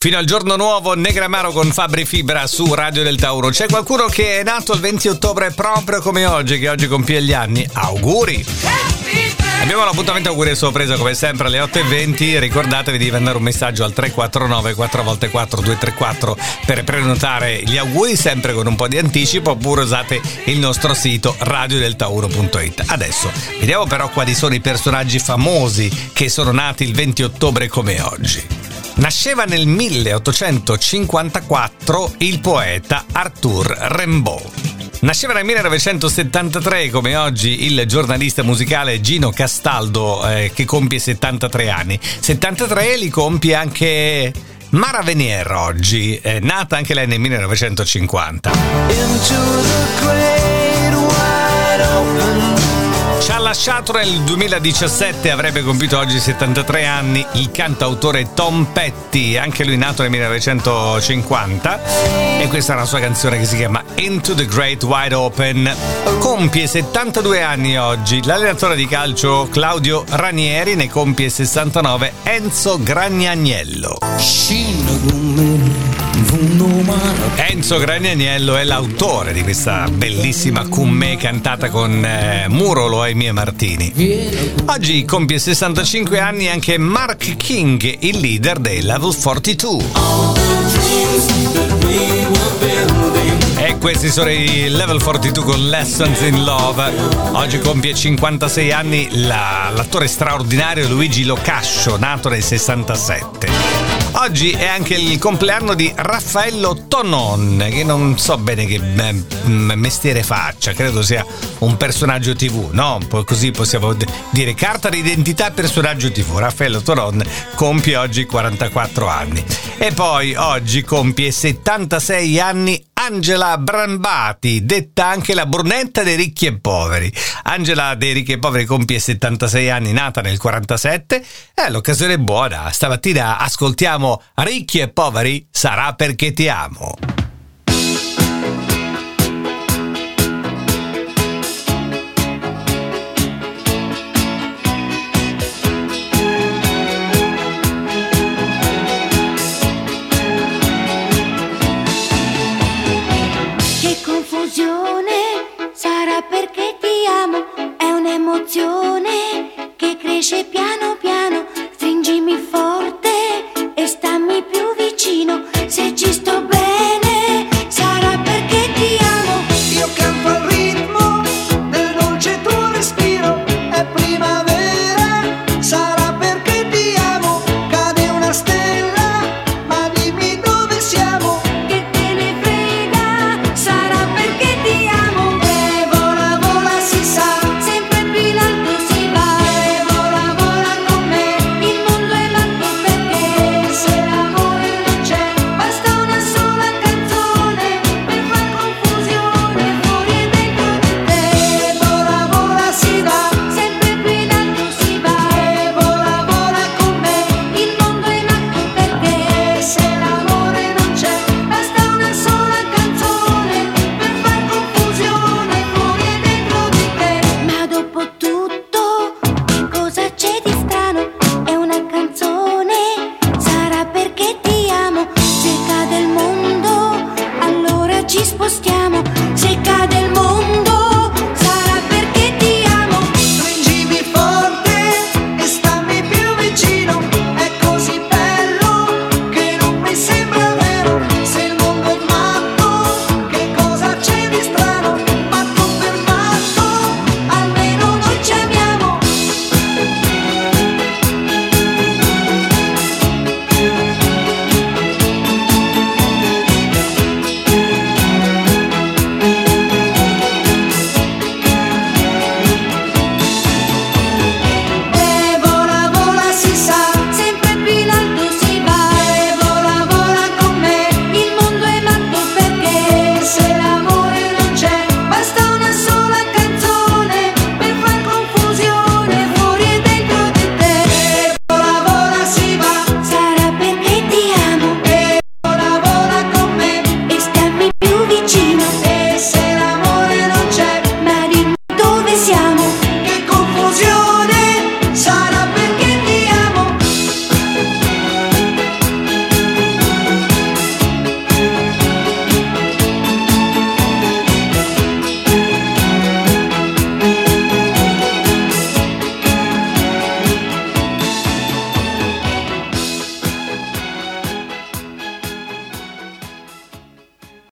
Fino al giorno nuovo, Negramaro con Fabri Fibra su Radio del Tauro. C'è qualcuno che è nato il 20 ottobre proprio come oggi, che oggi compie gli anni. Auguri! Abbiamo l'appuntamento auguri e sorpresa come sempre alle 8.20. Ricordatevi di mandare un messaggio al 349 4x4 234 per prenotare gli auguri sempre con un po' di anticipo oppure usate il nostro sito radiodeltauro.it. Adesso vediamo però quali sono i personaggi famosi che sono nati il 20 ottobre come oggi. Nasceva nel 1854 il poeta Arthur Rimbaud. Nasceva nel 1973 come oggi il giornalista musicale Gino Castaldo eh, che compie 73 anni. 73 li compie anche Mara Venier oggi, è nata anche lei nel 1950. Lasciato nel 2017, avrebbe compiuto oggi 73 anni, il cantautore Tom Petty, anche lui nato nel 1950 e questa è una sua canzone che si chiama Into the Great Wide Open. Compie 72 anni oggi l'allenatore di calcio Claudio Ranieri, ne compie 69 Enzo Gragnaniello. Enzo Gragnaniello è l'autore di questa bellissima cummè cantata con eh, Murolo e Mie Martini. Oggi compie 65 anni anche Mark King, il leader dei Level 42. E questi sono i Level 42 con Lessons in Love. Oggi compie 56 anni la, l'attore straordinario Luigi Locascio, nato nel 67. Oggi è anche il compleanno di Raffaello Tonon, che non so bene che mestiere faccia, credo sia un personaggio TV, no? Così possiamo dire carta d'identità personaggio TV. Raffaello Tonon compie oggi 44 anni. E poi oggi compie 76 anni Angela Brambati, detta anche la brunetta dei ricchi e poveri. Angela dei ricchi e poveri compie 76 anni, nata nel 47. Eh, l'occasione è buona. Stamattina ascoltiamo Ricchi e poveri, sarà perché ti amo. Che cresce piano siamo